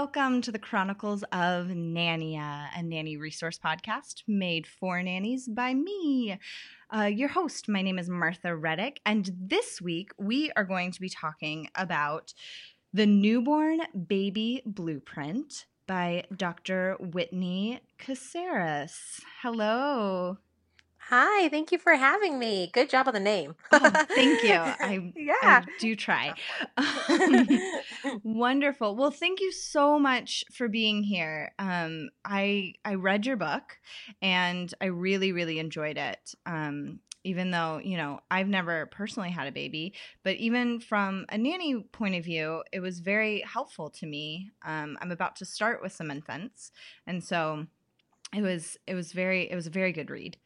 welcome to the Chronicles of Nania, a nanny resource podcast made for nannies by me, uh, your host. My name is Martha Reddick, and this week we are going to be talking about the Newborn Baby Blueprint by Dr. Whitney Casares. Hello. Hi, thank you for having me. Good job on the name. Oh, thank you. I, yeah. I do try. Um, Wonderful. Well, thank you so much for being here. Um, I I read your book, and I really really enjoyed it. Um, even though you know I've never personally had a baby, but even from a nanny point of view, it was very helpful to me. Um, I'm about to start with some infants, and so it was it was very it was a very good read.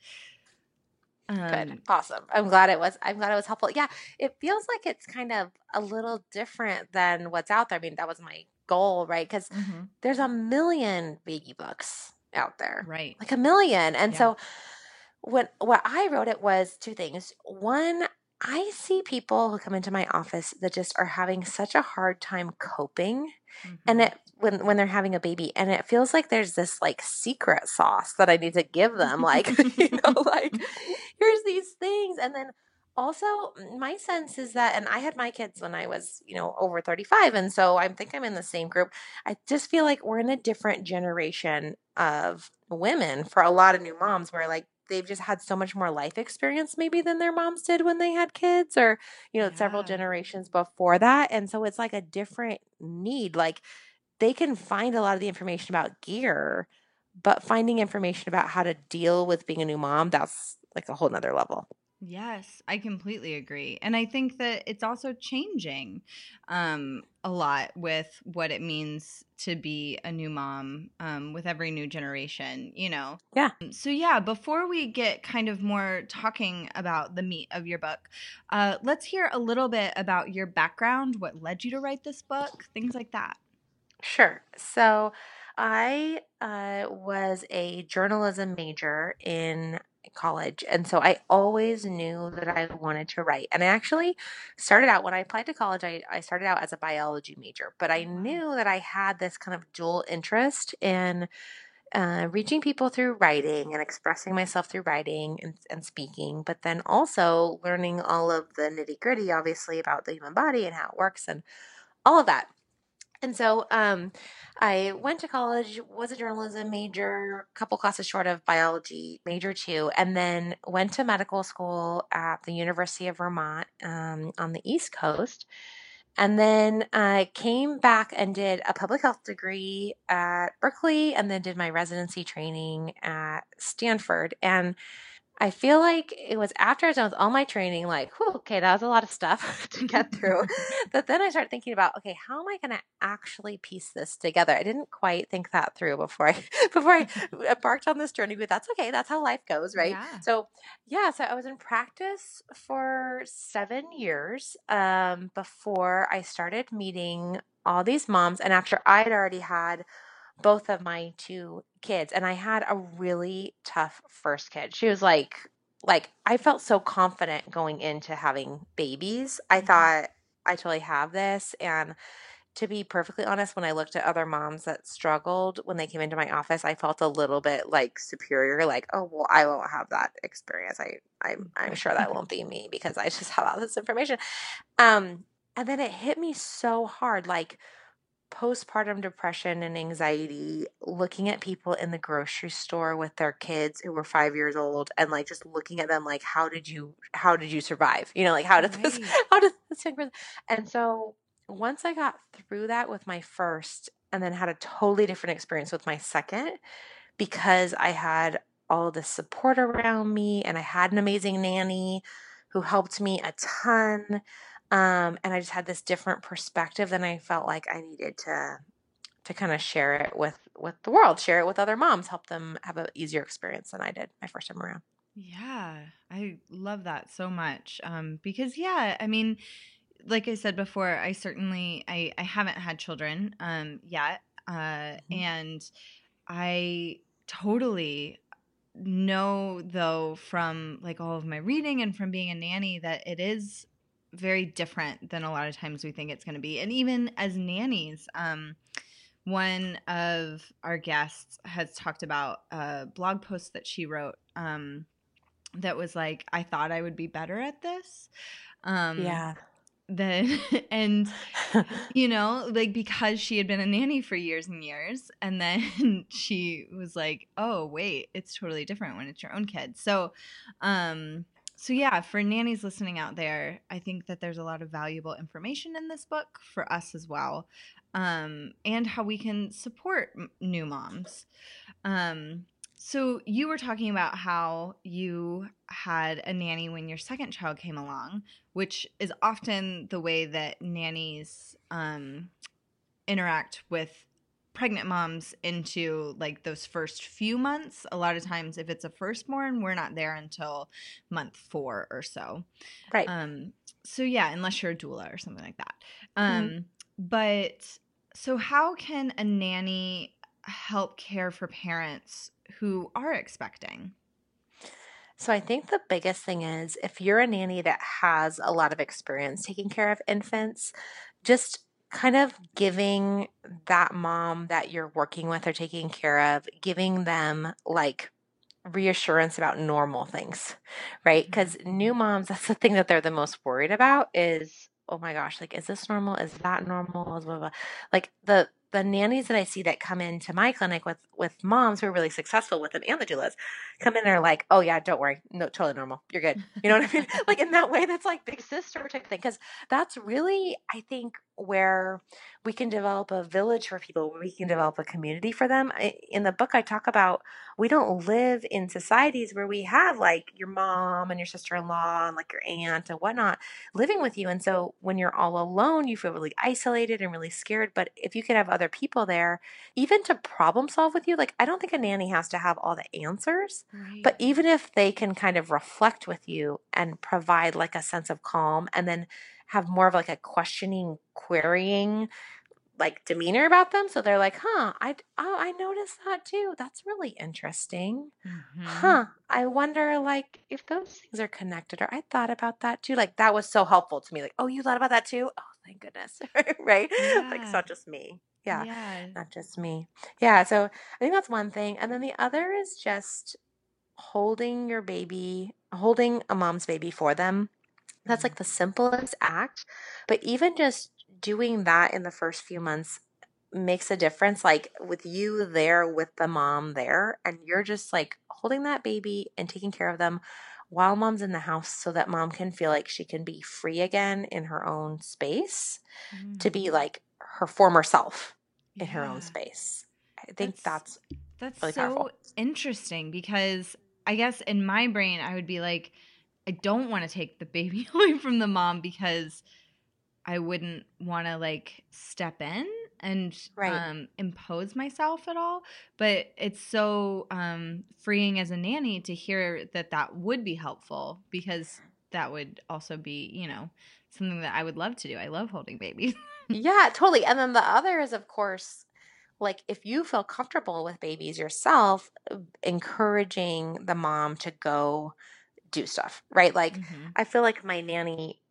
Good. Um, Awesome. I'm glad it was I'm glad it was helpful. Yeah, it feels like it's kind of a little different than what's out there. I mean, that was my goal, right? Cuz mhm, there's a million baby books out there. Right. Like a million. And Yeah. so what what I wrote it was two things. One, I see people who come into my office that just are having such a hard time coping and Mhm. it when when they're having a baby and it feels like there's this like secret sauce that i need to give them like you know like here's these things. And then also my sense is that and i had my kids when i was you know over 35 and so i think i'm in the same group. I just feel like we're in a different generation of women for a lot of new moms where like they've just had so much more life experience maybe than their moms did when they had kids or you know several generations before that and so it's like a different need like they can find a lot of the information about gear but finding information about how to deal with being a new mom that's like a whole nother level Yes, I completely agree. And I think that it's also changing um, a lot with what it means to be a new mom um, with every new generation, you know? Yeah. So, yeah, before we get kind of more talking about the meat of your book, uh, let's hear a little bit about your background, what led you to write this book, things like that. Sure. So I uh, was a journalism major in college. And so I always knew that I wanted to write. And I actually started out, when I applied to college, I, I started out as a biology major, but I knew that I had this kind of dual interest in uh, reaching people through writing and expressing myself through writing and, and speaking, but then also learning all of the nitty gritty, obviously, about the human body and how it works and all of that. And so um, I went to college, was a journalism major, a couple classes short of biology major too, and then went to medical school at the University of Vermont um, on the East Coast. And then I came back and did a public health degree at Berkeley and then did my residency training at Stanford. And I feel like it was after I was done with all my training, like, whew, okay, that was a lot of stuff to get through. but then I started thinking about, okay, how am I going to actually piece this together? I didn't quite think that through before I before I embarked on this journey, but that's okay. That's how life goes, right? Yeah. So yeah, so I was in practice for seven years um, before I started meeting all these moms, and after I'd already had both of my two kids and I had a really tough first kid. She was like like I felt so confident going into having babies. I Mhm. thought I totally have this and to be perfectly honest, when I looked at other moms that struggled when they came into my office, I felt a little bit like superior, like, oh well, I won't have that experience. I I'm I'm sure that won't be me because I just have all this information. Um, and then it hit me so hard, like postpartum depression and anxiety, looking at people in the grocery store with their kids who were five years old and like just looking at them like, how did you how did you survive? You know, like how did this how did this young person and so once I got through that with my first and then had a totally different experience with my second because I had all this support around me and I had an amazing nanny who helped me a ton. Um, and I just had this different perspective than I felt like I needed to to kind of share it with with the world, share it with other moms, help them have an easier experience than I did my first time around. Yeah, I love that so much. Um, because yeah, I mean, like I said before, I certainly I I haven't had children um yet. Uh and I totally know though from like all of my reading and from being a nanny that it is very different than a lot of times we think it's going to be. And even as nannies, um one of our guests has talked about a blog post that she wrote um that was like I thought I would be better at this. Um Yeah. then and you know like because she had been a nanny for years and years and then she was like oh wait it's totally different when it's your own kid so um so yeah for nannies listening out there i think that there's a lot of valuable information in this book for us as well um and how we can support m- new moms. Um so you were talking about how you had a nanny when your second child came along which is often the way that nannies um, interact with pregnant moms into like those first few months. A lot of times, if it's a firstborn, we're not there until month four or so. Right. Um, so yeah, unless you're a doula or something like that. Um, But so, how can a nanny help care for parents who are expecting? So I think the biggest thing is if you're a nanny that has a lot of experience taking care of infants, just kind of giving that mom that you're working with or taking care of, giving them like reassurance about normal things, right? Mm-hmm. Because new moms, that's the thing that they're the most worried about is, oh my gosh, like, is this normal? Is that normal? Blah, blah, blah. Like the the nannies that I see that come into my clinic with with moms who are really successful with them and the doulas come in and are like, oh yeah, don't worry, no, totally normal, you're good. You know what I mean? like in that way, that's like big sister type thing because that's really I think where we can develop a village for people, where we can develop a community for them. I, in the book, I talk about we don't live in societies where we have like your mom and your sister in law and like your aunt and whatnot living with you. And so when you're all alone, you feel really isolated and really scared. But if you can have other people there, even to problem solve with you, like I don't think a nanny has to have all the answers, but even if they can kind of reflect with you and provide like a sense of calm and then have more of like a questioning, querying like demeanor about them. So they're like, huh, I, oh, I noticed that too. That's really interesting. Mhm. Huh. I wonder like if those things are connected or I thought about that too. Like that was so helpful to me. Like, oh, you thought about that too? Oh, thank goodness. right? Like it's not just me. Yeah. Yeah. Not just me. Yeah. So I think that's one thing. And then the other is just holding your baby, holding a mom's baby for them. That's like the simplest act. But even just doing that in the first few months makes a difference. Like with you there with the mom there, and you're just like holding that baby and taking care of them while mom's in the house so that mom can feel like she can be free again in her own space to be mm. like her former self in her own space. I think That's- that's That's really so powerful. interesting because I guess in my brain I would be like, I don't want to take the baby away from the mom because I wouldn't want to like step in and Right. um, impose myself at all. But it's so um, freeing as a nanny to hear that that would be helpful because that would also be, you know, something that I would love to do. I love holding babies. Yeah, totally. And then the other is, of course, like if you feel comfortable with babies yourself, uh, encouraging the mom to go do stuff, right? Like Mhm. I feel like my nanny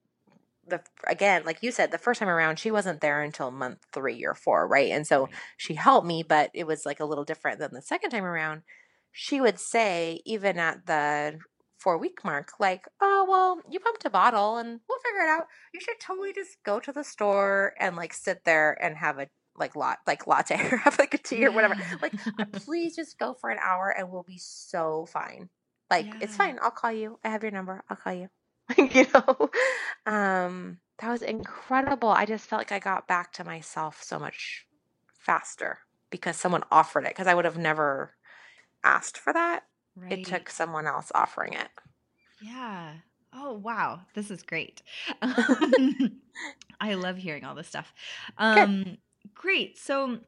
the again, like you said, the first time around, she wasn't there until month three or four, right? And so mm-hmm. she helped me, but it was like a little different than the second time around. She would say, even at the four week mark, like, oh, well, you pumped a bottle and we'll figure it out. You should totally just go to the store and like sit there and have a like lot like latte or have like a tea or whatever. Like, please just go for an hour and we'll be so fine. Like, it's fine. I'll call you. I have your number. I'll call you. you know, um, that was incredible. I just felt like I got back to myself so much faster because someone offered it. Because I would have never asked for that. Right. It took someone else offering it. Yeah. Oh, wow. This is great. I love hearing all this stuff. Um, great. So,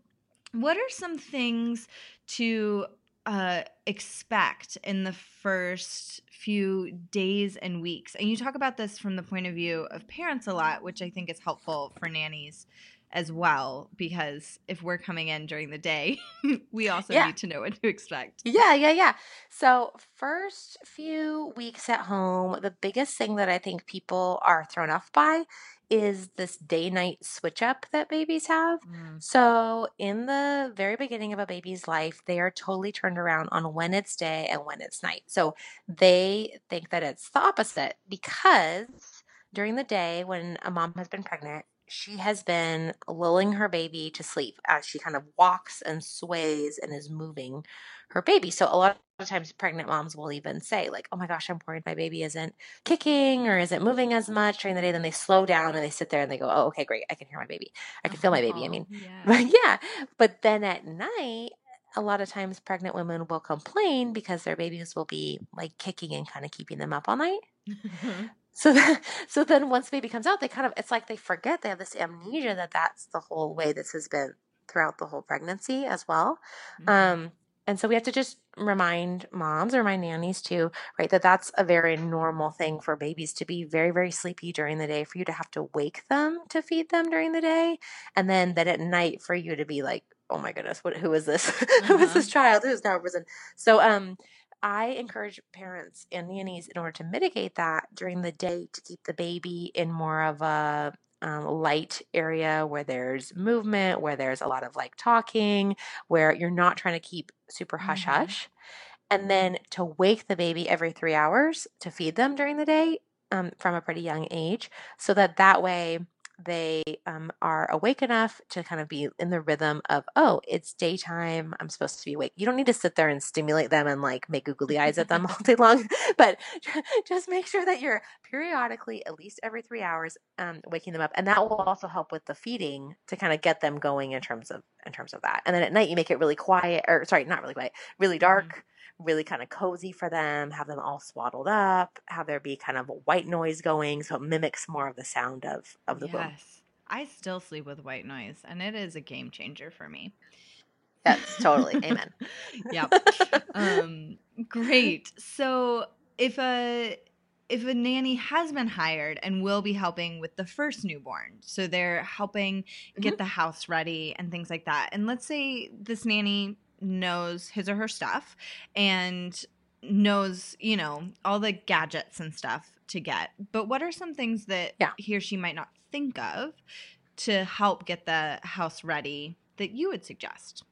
what are some things to uh, expect in the first few days and weeks? And you talk about this from the point of view of parents a lot, which I think is helpful for nannies as well, because if we're coming in during the day, we also Yeah. need to know what to expect. Yeah, yeah, yeah. So, first few weeks at home, the biggest thing that I think people are thrown off by is this day night switch up that babies have. Mm. So, in the very beginning of a baby's life, they are totally turned around on when it's day and when it's night. So, they think that it's the opposite because during the day, when a mom has been pregnant, she has been lulling her baby to sleep as she kind of walks and sways and is moving her baby. So, a lot of times, pregnant moms will even say, like, oh my gosh, I'm worried my baby isn't kicking or isn't moving as much during the day. Then they slow down and they sit there and they go, oh, okay, great. I can hear my baby. I can feel my baby. I mean, yeah. but yeah, but then at night, a lot of times pregnant women will complain because their babies will be like kicking and kind of keeping them up all night. Uh-huh. So then, so then once baby comes out, they kind of it's like they forget they have this amnesia that that's the whole way this has been throughout the whole pregnancy as well. Mm-hmm. Um, and so we have to just remind moms or my nannies too, right, that that's a very normal thing for babies to be very, very sleepy during the day, for you to have to wake them to feed them during the day, and then that at night for you to be like, oh my goodness, what, who is this? who is Uh-huh. this child? Who is now risen? So, um, I encourage parents and nannies in order to mitigate that during the day to keep the baby in more of a um, light area where there's movement, where there's a lot of like talking, where you're not trying to keep super hush hush. And then to wake the baby every three hours to feed them during the day um, from a pretty young age, so that that way they um, are awake enough to kind of be in the rhythm of, oh, it's daytime. I'm supposed to be awake. You don't need to sit there and stimulate them and like make googly eyes at them all day long, but just make sure that you're periodically, at least every three hours, um, waking them up, and that will also help with the feeding to kind of get them going in terms of in terms of that. And then at night, you make it really quiet, or sorry, not really quiet, really dark really kind of cozy for them, have them all swaddled up, have there be kind of a white noise going so it mimics more of the sound of of the womb. yes. I still sleep with white noise, and it is a game changer for me. That's totally amen. yep. Um, great. So if a if a nanny has been hired and will be helping with the first newborn, so they're helping get the house ready and things like that. And let's say this nanny knows his or her stuff and knows, you know, all the gadgets and stuff to get. But what are some things that Yeah. he or she might not think of to help get the house ready that you would suggest?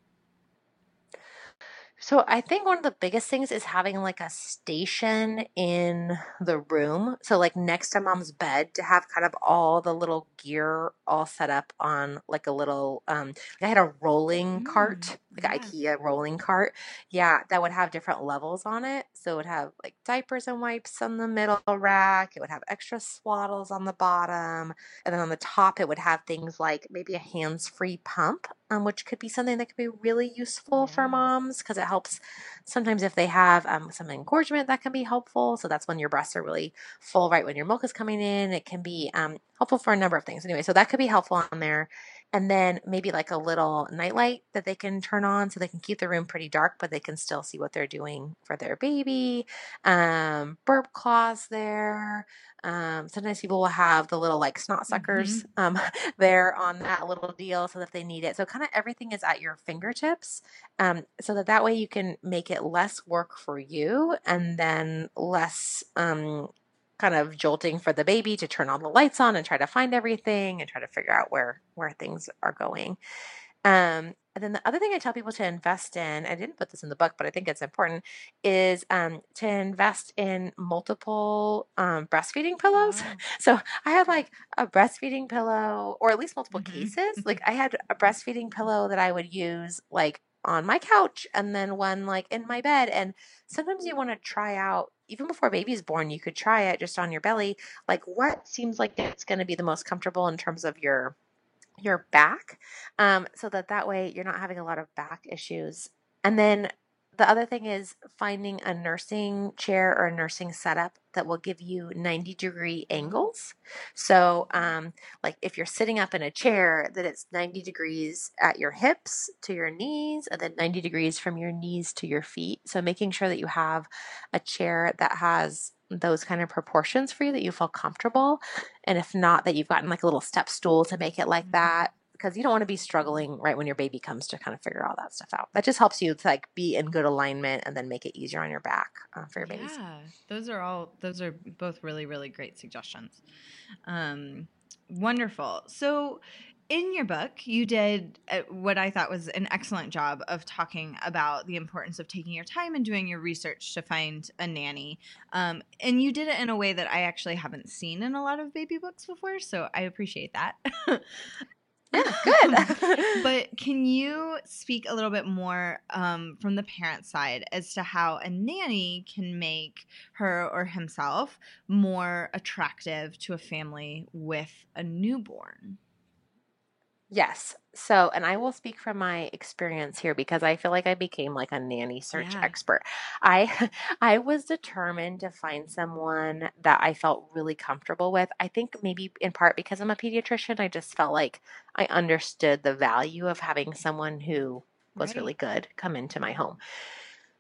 So I think one of the biggest things is having like a station in the room. So like next to mom's bed to have kind of all the little gear all set up on like a little um I had a rolling cart, Mm, like yeah. IKEA rolling cart. Yeah, that would have different levels on it. So it would have like diapers and wipes on the middle rack. It would have extra swaddles on the bottom. And then on the top it would have things like maybe a hands-free pump, um, which could be something that could be really useful for moms because it helps sometimes if they have um, some engorgement that can be helpful. So that's when your breasts are really full right when your milk is coming in. It can be um, helpful for a number of things. Anyway so that could be helpful on there and then maybe like a little nightlight that they can turn on so they can keep the room pretty dark but they can still see what they're doing for their baby um, burp cloths there um, sometimes people will have the little like snot suckers um, there on that little deal so that if they need it. So kind of everything is at your fingertips um, so that that way you can make it less work for you and then less um, kind of jolting for the baby to turn all the lights on and try to find everything and try to figure out where where things are going. Um, and then the other thing I tell people to invest in, I didn't put this in the book, but I think it's important, is um, to invest in multiple um, breastfeeding pillows. Wow. So I have like a breastfeeding pillow, or at least multiple Mhm. cases. Like I had a breastfeeding pillow that I would use like on my couch and then one like in my bed. And sometimes you want to try out, even before baby's born, you could try it just on your belly. Like what seems like it's going to be the most comfortable in terms of your your back um, so that that way you're not having a lot of back issues and then the other thing is finding a nursing chair or a nursing setup that will give you 90 degree angles. So um, like if you're sitting up in a chair that it's 90 degrees at your hips to your knees and then 90 degrees from your knees to your feet. So making sure that you have a chair that has those kind of proportions for you that you feel comfortable. And if not that you've gotten like a little step stool to make it like that because you don't want to be struggling right when your baby comes to kind of figure all that stuff out that just helps you to like be in good alignment and then make it easier on your back uh, for your babies Yeah, those are all those are both really really great suggestions. Um, wonderful. So, in your book, you did uh, what I thought was an excellent job of talking about the importance of taking your time and doing your research to find a nanny. Um, and you did it in a way that I actually haven't seen in a lot of baby books before, so I appreciate that. yeah good but can you speak a little bit more um, from the parent side as to how a nanny can make her or himself more attractive to a family with a newborn? Yes. So, and I will speak from my experience here because I feel like I became like a nanny search Yeah. expert. I I was determined to find someone that I felt really comfortable with. I think maybe in part because I'm a pediatrician, I just felt like I understood the value of having someone who was Right. really good come into my home.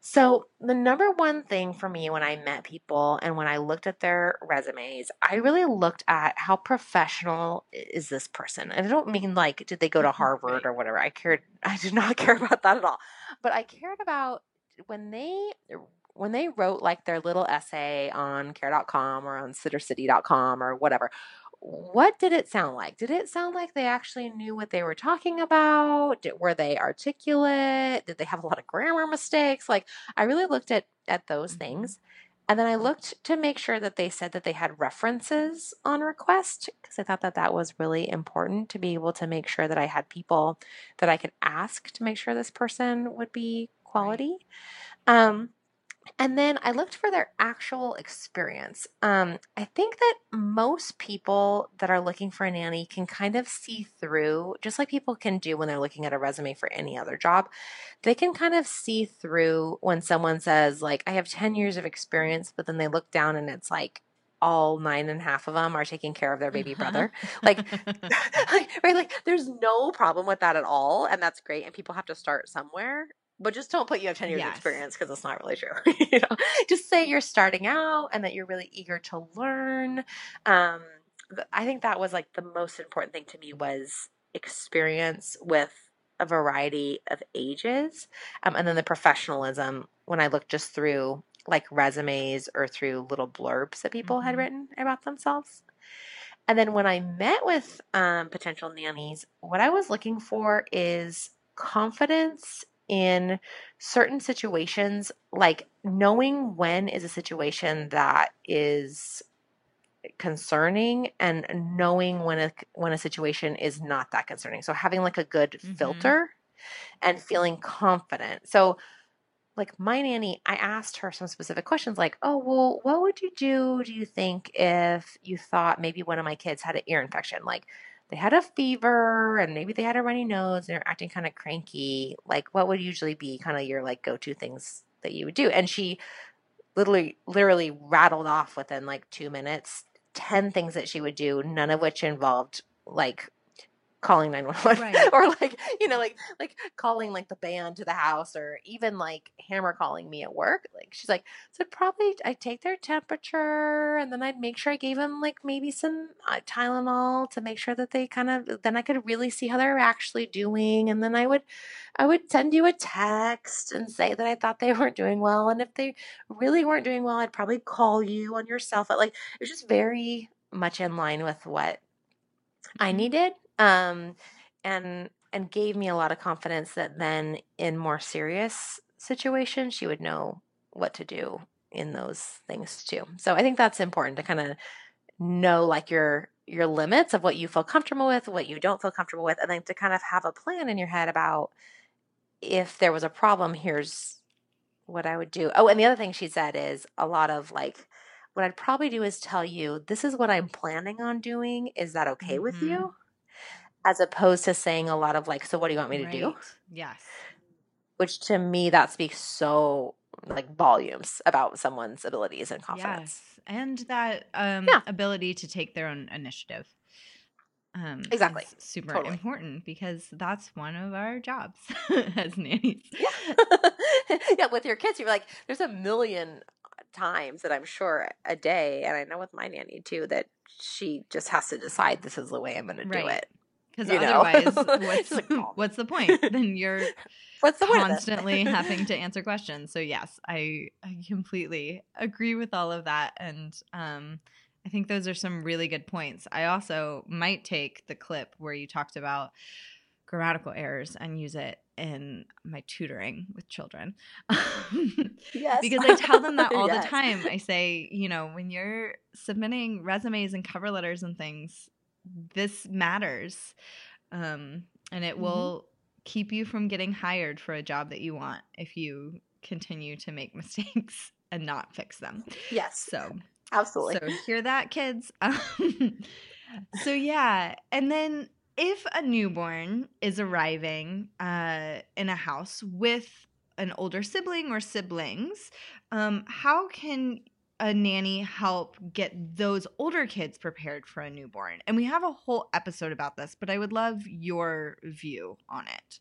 So, the number one thing for me when I met people and when I looked at their resumes, I really looked at how professional is this person. And I don't mean like, did they go to mm-hmm. Harvard or whatever. I cared, I did not care about that at all. But I cared about when they when they wrote like their little essay on care.com or on sittercity.com or whatever what did it sound like? Did it sound like they actually knew what they were talking about? Did, were they articulate? Did they have a lot of grammar mistakes? Like i really looked at at those Mhm. things and then i looked to make sure that they said that they had references on request because i thought that that was really important to be able to make sure that i had people that i could ask to make sure this person would be quality. Um and then I looked for their actual experience. Um, I think that most people that are looking for a nanny can kind of see through, just like people can do when they're looking at a resume for any other job. They can kind of see through when someone says, like, I have 10 years of experience, but then they look down and it's like, all nine and a half of them are taking care of their baby brother. Like, right? Like, there's no problem with that at all. And that's great. And people have to start somewhere. But just don't put you have 10 years of experience because it's not really true. you know, just say you're starting out and that you're really eager to learn. Um, I think that was like the most important thing to me was experience with a variety of ages. Um, and then the professionalism when I looked just through like resumes or through little blurbs that people had Mhm. written about themselves. And then when I met with um, potential nannies, what I was looking for is confidence in certain situations, like knowing when is a situation that is concerning and knowing when a when a situation is not that concerning. So having like a good Mhm. filter and feeling confident. So like my nanny, I asked her some specific questions like, "Oh, well, what would you do do you think if you thought maybe one of my kids had an ear infection? Like they had a fever and maybe they had a runny nose and they're acting kind of cranky. Like what would usually be kind of your like go-to things that you would do?" And she literally literally rattled off within like 2 minutes 10 things that she would do, none of which involved like calling 911 Right. or like you know like like calling like the band to the house or even like hammer calling me at work like she's like so probably i'd take their temperature and then i'd make sure i gave them like maybe some uh, tylenol to make sure that they kind of then i could really see how they're actually doing and then i would i would send you a text and say that i thought they weren't doing well and if they really weren't doing well i'd probably call you on your cell phone. Like it was just very much in line with what I needed um and and gave me a lot of confidence that then in more serious situations she would know what to do in those things too. So I think that's important to kind of know like your your limits of what you feel comfortable with, what you don't feel comfortable with, and then to kind of have a plan in your head about if there was a problem, here's what I would do. Oh, and the other thing she said is a lot of like what I'd probably do is tell you, this is what I'm planning on doing. Is that okay with Mhm. you? As opposed to saying a lot of like, so what do you want me to do? Yes. Which to me, that speaks so like volumes about someone's abilities and confidence. Yes. And that um, Yeah. ability to take their own initiative. Um, Exactly. super Totally. important because that's one of our jobs as nannies. yeah, with your kids, you're like, there's a million times that I'm sure a day, and I know with my nanny too, that she just has to decide this is the way I'm going to do Right. it. Because otherwise, what's, what's the point? Then you're What's the point constantly having to answer questions. So yes, I, I completely agree with all of that, and um, I think those are some really good points. I also might take the clip where you talked about grammatical errors and use it in my tutoring with children. Yes. because I tell them that all Yes. the time. I say, you know, when you're submitting resumes and cover letters and things, this matters. Um, and it Mhm. will keep you from getting hired for a job that you want if you continue to make mistakes and not fix them. Yes, So, absolutely. so hear that, kids. Um, so yeah, and then if a newborn is arriving uh, in a house with an older sibling or siblings, um, how can a nanny help get those older kids prepared for a newborn? And we have a whole episode about this, but I would love your view on it.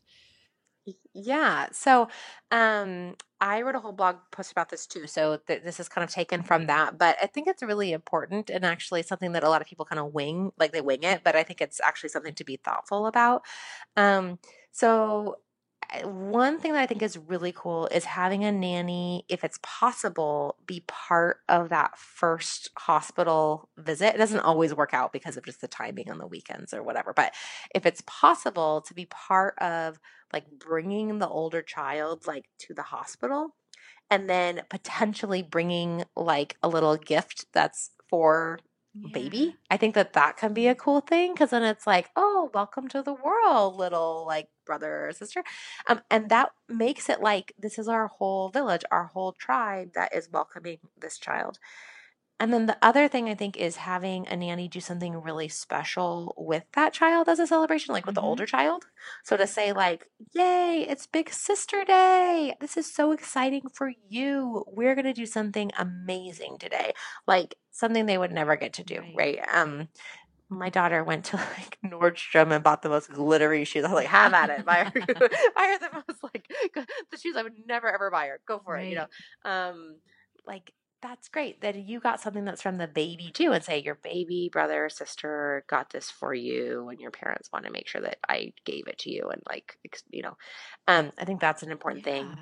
Yeah. So um, I wrote a whole blog post about this too. So th- this is kind of taken from that. But I think it's really important and actually something that a lot of people kind of wing, like they wing it, but I think it's actually something to be thoughtful about. Um, so one thing that I think is really cool is having a nanny, if it's possible, be part of that first hospital visit. It doesn't always work out because of just the timing on the weekends or whatever. But if it's possible to be part of like bringing the older child like to the hospital and then potentially bringing like a little gift that's for baby i think that that can be a cool thing because then it's like oh welcome to the world little like brother or sister um, and that makes it like this is our whole village our whole tribe that is welcoming this child and then the other thing I think is having a nanny do something really special with that child as a celebration, like with Mhm. the older child. So to say, like, yay, it's Big Sister Day. This is so exciting for you. We're going to do something amazing today. Like something they would never get to do, Right. right? Um, my daughter went to like Nordstrom and bought the most glittery shoes. I was like, have at it. Buy her, buy her the most like the shoes I would never ever buy her. Go for it, you know. Um, like that's great that you got something that's from the baby too and say your baby brother or sister got this for you and your parents want to make sure that i gave it to you and like ex- you know um i think that's an important thing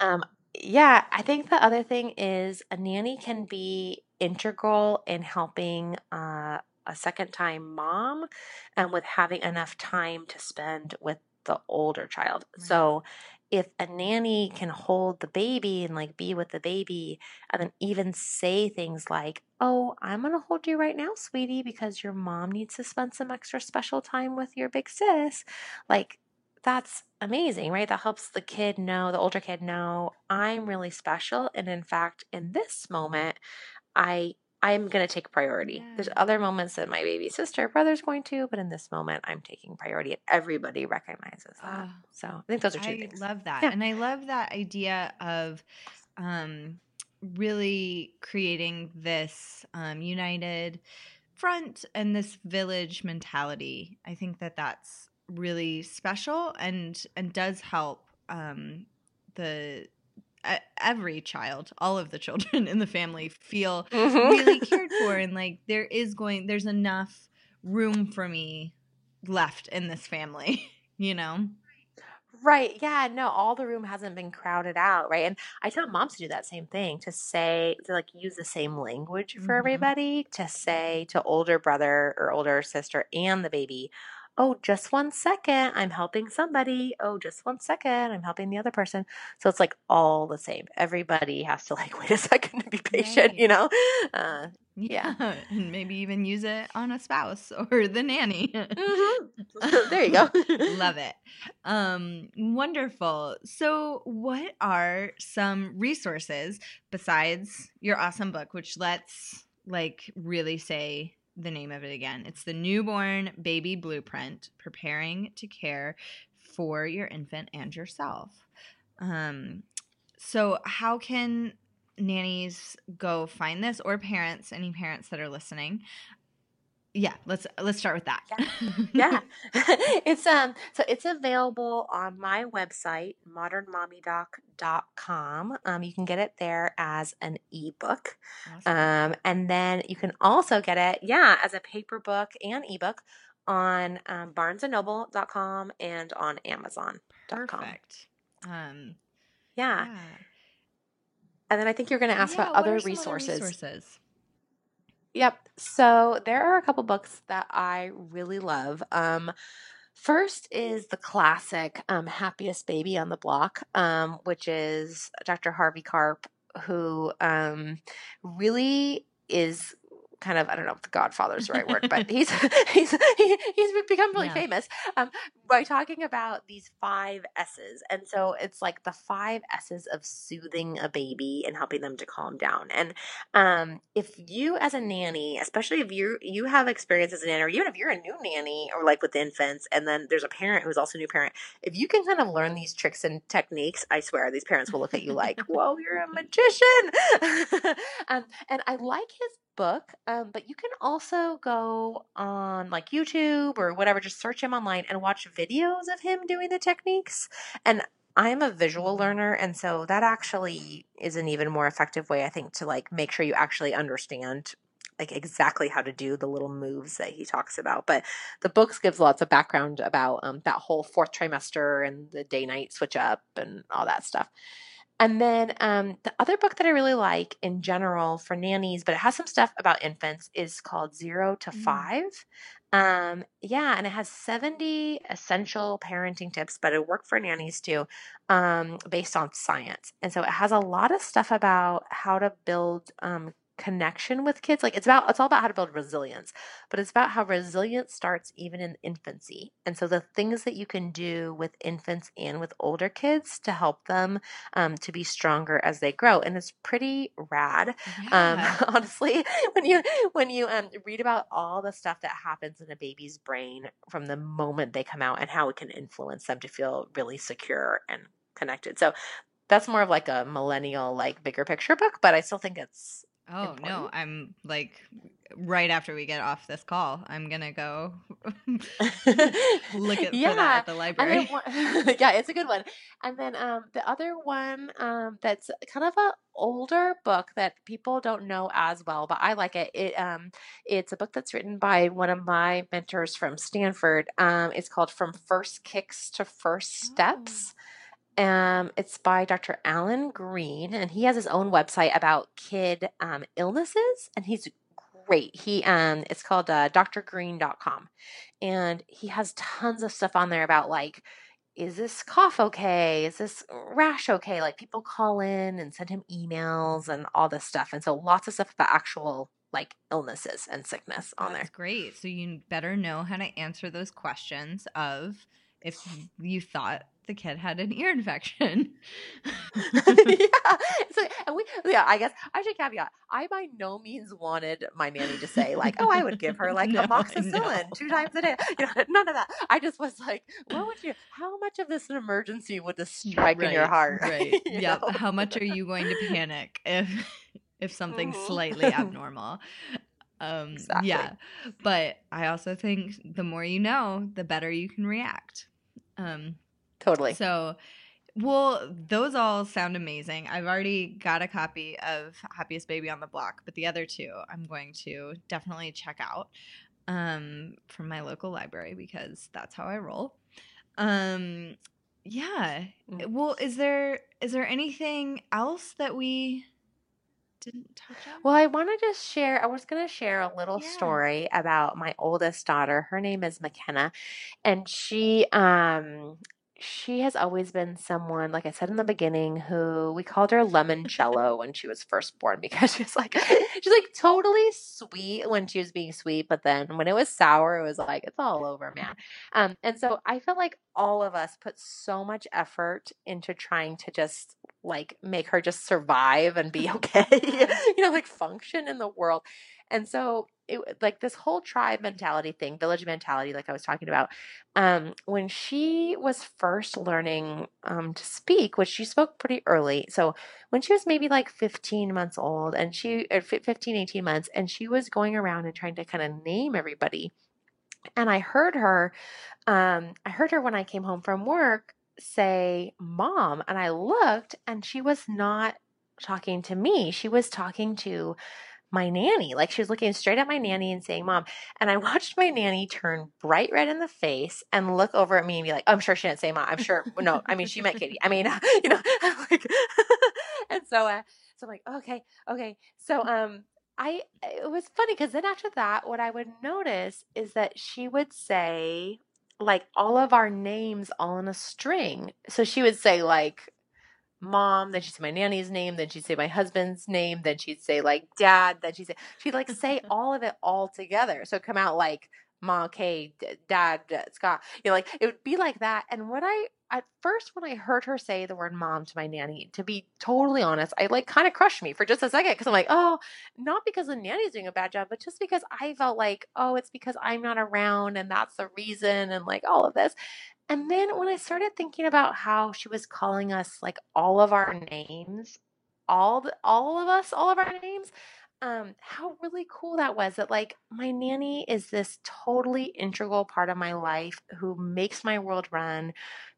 um yeah i think the other thing is a nanny can be integral in helping uh a second time mom and with having enough time to spend with the older child Right. so if a nanny can hold the baby and like be with the baby and then even say things like, Oh, I'm to hold you right now, sweetie, because your mom needs to spend some extra special time with your big sis. Like, that's amazing, right? That helps the kid know, the older kid know, I'm really special. And in fact, in this moment, I. I'm going to take priority. There's other moments that my baby sister or brother's going to, but in this moment, I'm taking priority, and everybody recognizes that. Oh, so I think those are two I things. love that. Yeah. And I love that idea of um, really creating this um, united front and this village mentality. I think that that's really special and and does help um, the every child, all of the children in the family feel mm-hmm. really cared for and like there is going there's enough room for me left in this family, you know? Right. Yeah. No, all the room hasn't been crowded out. Right. And I tell moms to do that same thing to say, to like use the same language for mm-hmm. everybody, to say to older brother or older sister and the baby, oh, just one second, I'm helping somebody. Oh, just one second, I'm helping the other person. So it's like all the same. Everybody has to like wait a second to be patient, right. you know? Uh, yeah. yeah. And maybe even use it on a spouse or the nanny. Mm-hmm. there you go. Love it. Um, wonderful. So, what are some resources besides your awesome book, which let's like really say the name of it again. It's the Newborn Baby Blueprint Preparing to Care for Your Infant and Yourself. Um, so, how can nannies go find this or parents, any parents that are listening? Yeah let's let's start with that yeah, yeah. it's um so it's available on my website modernmommydoc.com um you can get it there as an ebook awesome. um and then you can also get it yeah as a paper book and ebook on um, barnesandnoble.com and on amazon.com perfect um yeah. yeah. and then i think you're going to ask yeah, about other resources. other resources Yep. So there are a couple books that I really love. Um, first is the classic um, Happiest Baby on the Block, um, which is Dr. Harvey Karp, who um, really is kind of I don't know if the Godfather is the right word, but he's he's he, he's become really yeah. famous um, by talking about these five S's, and so it's like the five S's of soothing a baby and helping them to calm down. And um, if you, as a nanny, especially if you you have experience as a nanny, or even if you're a new nanny, or like with infants, and then there's a parent who's also a new parent, if you can kind of learn these tricks and techniques, I swear these parents will look at you like, "Whoa, you're a magician!" um, and I like his book, um, but you can also go on like YouTube or whatever, just search him online and watch videos of him doing the techniques. And I'm a visual learner, and so that actually is an even more effective way, I think, to like make sure you actually understand like exactly how to do the little moves that he talks about. But the books gives lots of background about um, that whole fourth trimester and the day night switch up and all that stuff. And then um, the other book that I really like in general for nannies, but it has some stuff about infants, is called Zero to mm. Five. Um, yeah, and it has 70 essential parenting tips, but it worked for nannies too, um, based on science. And so it has a lot of stuff about how to build um, connection with kids like it's about it's all about how to build resilience but it's about how resilience starts even in infancy and so the things that you can do with infants and with older kids to help them um, to be stronger as they grow and it's pretty rad um, yeah. um, honestly when you when you um, read about all the stuff that happens in a baby's brain from the moment they come out and how it can influence them to feel really secure and connected so that's more of like a millennial like bigger picture book but i still think it's Oh important. no, I'm like right after we get off this call, I'm gonna go look at, yeah. that at the library. Yeah, it's a good one. And then um, the other one um, that's kind of a older book that people don't know as well, but I like it. It um, it's a book that's written by one of my mentors from Stanford. Um, it's called From First Kicks to First Steps. Oh um, it's by Dr. Alan Greene, and he has his own website about kid um, illnesses, and he's great. He um, it's called uh, drgreene.com, and he has tons of stuff on there about like, is this cough okay? Is this rash okay? Like people call in and send him emails and all this stuff, and so lots of stuff about actual like illnesses and sickness on That's there. Great. So you better know how to answer those questions of if you thought the kid had an ear infection. yeah. So, and we, yeah, I guess I should caveat. I by no means wanted my nanny to say like, "Oh, I would give her like no, amoxicillin two times a day." You know, none of that. I just was like, "What would you? How much of this an emergency would this strike right, in your heart?" Right. yep. How much are you going to panic if if something's mm-hmm. slightly abnormal? Um, Exactly. Yeah, but I also think the more you know, the better you can react. Um, Totally. so, well, those all sound amazing. I've already got a copy of Happiest Baby on the Block, but the other two I'm going to definitely check out um, from my local library because that's how I roll. Um, yeah. Mm. Well, is there is there anything else that we didn't touch on? Well, I want to just share. I was going to share a little Yeah. story about my oldest daughter. Her name is McKenna, and she um she has always been someone, like I said in the beginning, who we called her Lemoncello when she was first born because she was like she's like totally sweet when she was being sweet, but then when it was sour, it was like it's all over, man. Um, and so I felt like all of us put so much effort into trying to just like make her just survive and be okay, you know, like function in the world. And so it like this whole tribe mentality thing, village mentality, like I was talking about, um, when she was first learning um, to speak, which she spoke pretty early. So when she was maybe like 15 months old and she, or 15, 18 months, and she was going around and trying to kind of name everybody. And I heard her, um, I heard her when I came home from work say, Mom. And I looked and she was not talking to me. She was talking to my nanny. Like she was looking straight at my nanny and saying, Mom. And I watched my nanny turn bright red in the face and look over at me and be like, I'm sure she didn't say mom. I'm sure. No, I mean, she meant Katie. I mean, you know, like, and so, uh, so I'm like, okay, okay. So, um, I, it was funny because then after that, what I would notice is that she would say, like all of our names all in a string. So she would say like mom, then she'd say my nanny's name, then she'd say my husband's name, then she'd say like dad, then she'd say she'd like say all of it all together. So come out like mom, Kay, dad, Scott. You know, like it would be like that. And what I at first when I heard her say the word mom to my nanny, to be totally honest, I like kind of crushed me for just a second because I'm like, oh, not because the nanny's doing a bad job, but just because I felt like, oh, it's because I'm not around and that's the reason and like all of this. And then when I started thinking about how she was calling us like all of our names, all the, all of us, all of our names, um, how really cool that was that like my nanny is this totally integral part of my life who makes my world run,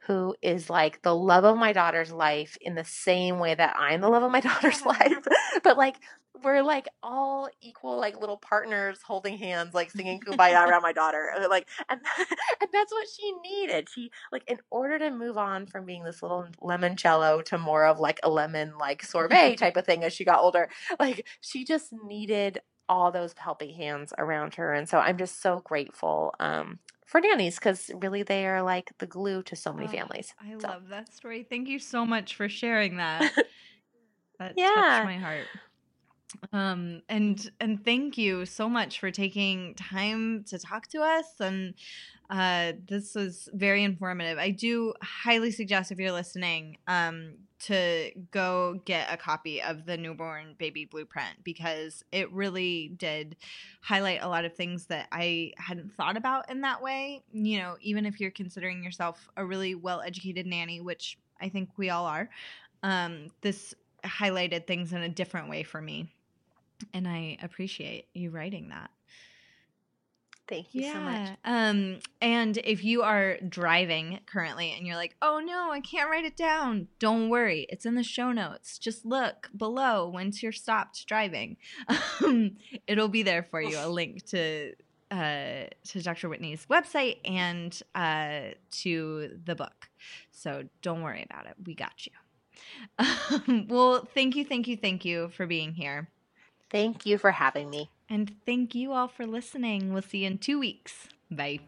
who is like the love of my daughter's life in the same way that I'm the love of my daughter's life. but like we're like all equal like little partners holding hands like singing kumbaya around my daughter Uh, like and and that's what she needed she like in order to move on from being this little limoncello to more of like a lemon like sorbet type of thing as she got older like she just needed all those helping hands around her and so i'm just so grateful um for nannies because really they are like the glue to so many Oh, families I So- love that story. Thank you so much for sharing that. That Yeah. touched my heart. Um and and thank you so much for taking time to talk to us and uh this was very informative. I do highly suggest if you're listening um to go get a copy of the newborn baby blueprint because it really did highlight a lot of things that I hadn't thought about in that way. You know, even if you're considering yourself a really well educated nanny, which I think we all are, um, this highlighted things in a different way for me. And I appreciate you writing that. thank you so much Um, and if you are driving currently and you're like, oh no, I can't write it down, don't worry. It's in the show notes. Just look below once you're stopped driving. Um, it'll be there for you, a link to uh, to Dr. Whitney's website and uh, to the book. So don't worry about it. We got you. Um, well, thank you, thank you, thank you for being here. Thank you for having me And thank you all for listening. We'll see you in two weeks. Bye.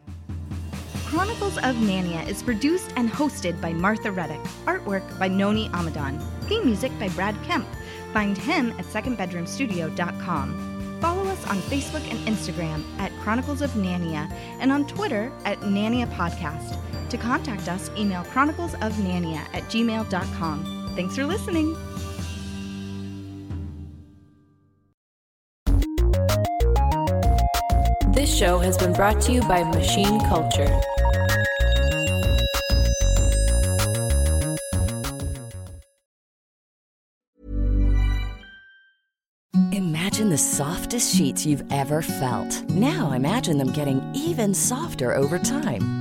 Chronicles of Nania is produced and hosted by Martha Reddick. Artwork by Noni Amadon. Theme music by Brad Kemp. Find him at secondbedroomstudio.com. Follow us on Facebook and Instagram at Chronicles of Nania and on Twitter at Nania Podcast. To contact us, email chroniclesofnania at gmail.com. Thanks for listening. Has been brought to you by Machine Culture. Imagine the softest sheets you've ever felt. Now imagine them getting even softer over time.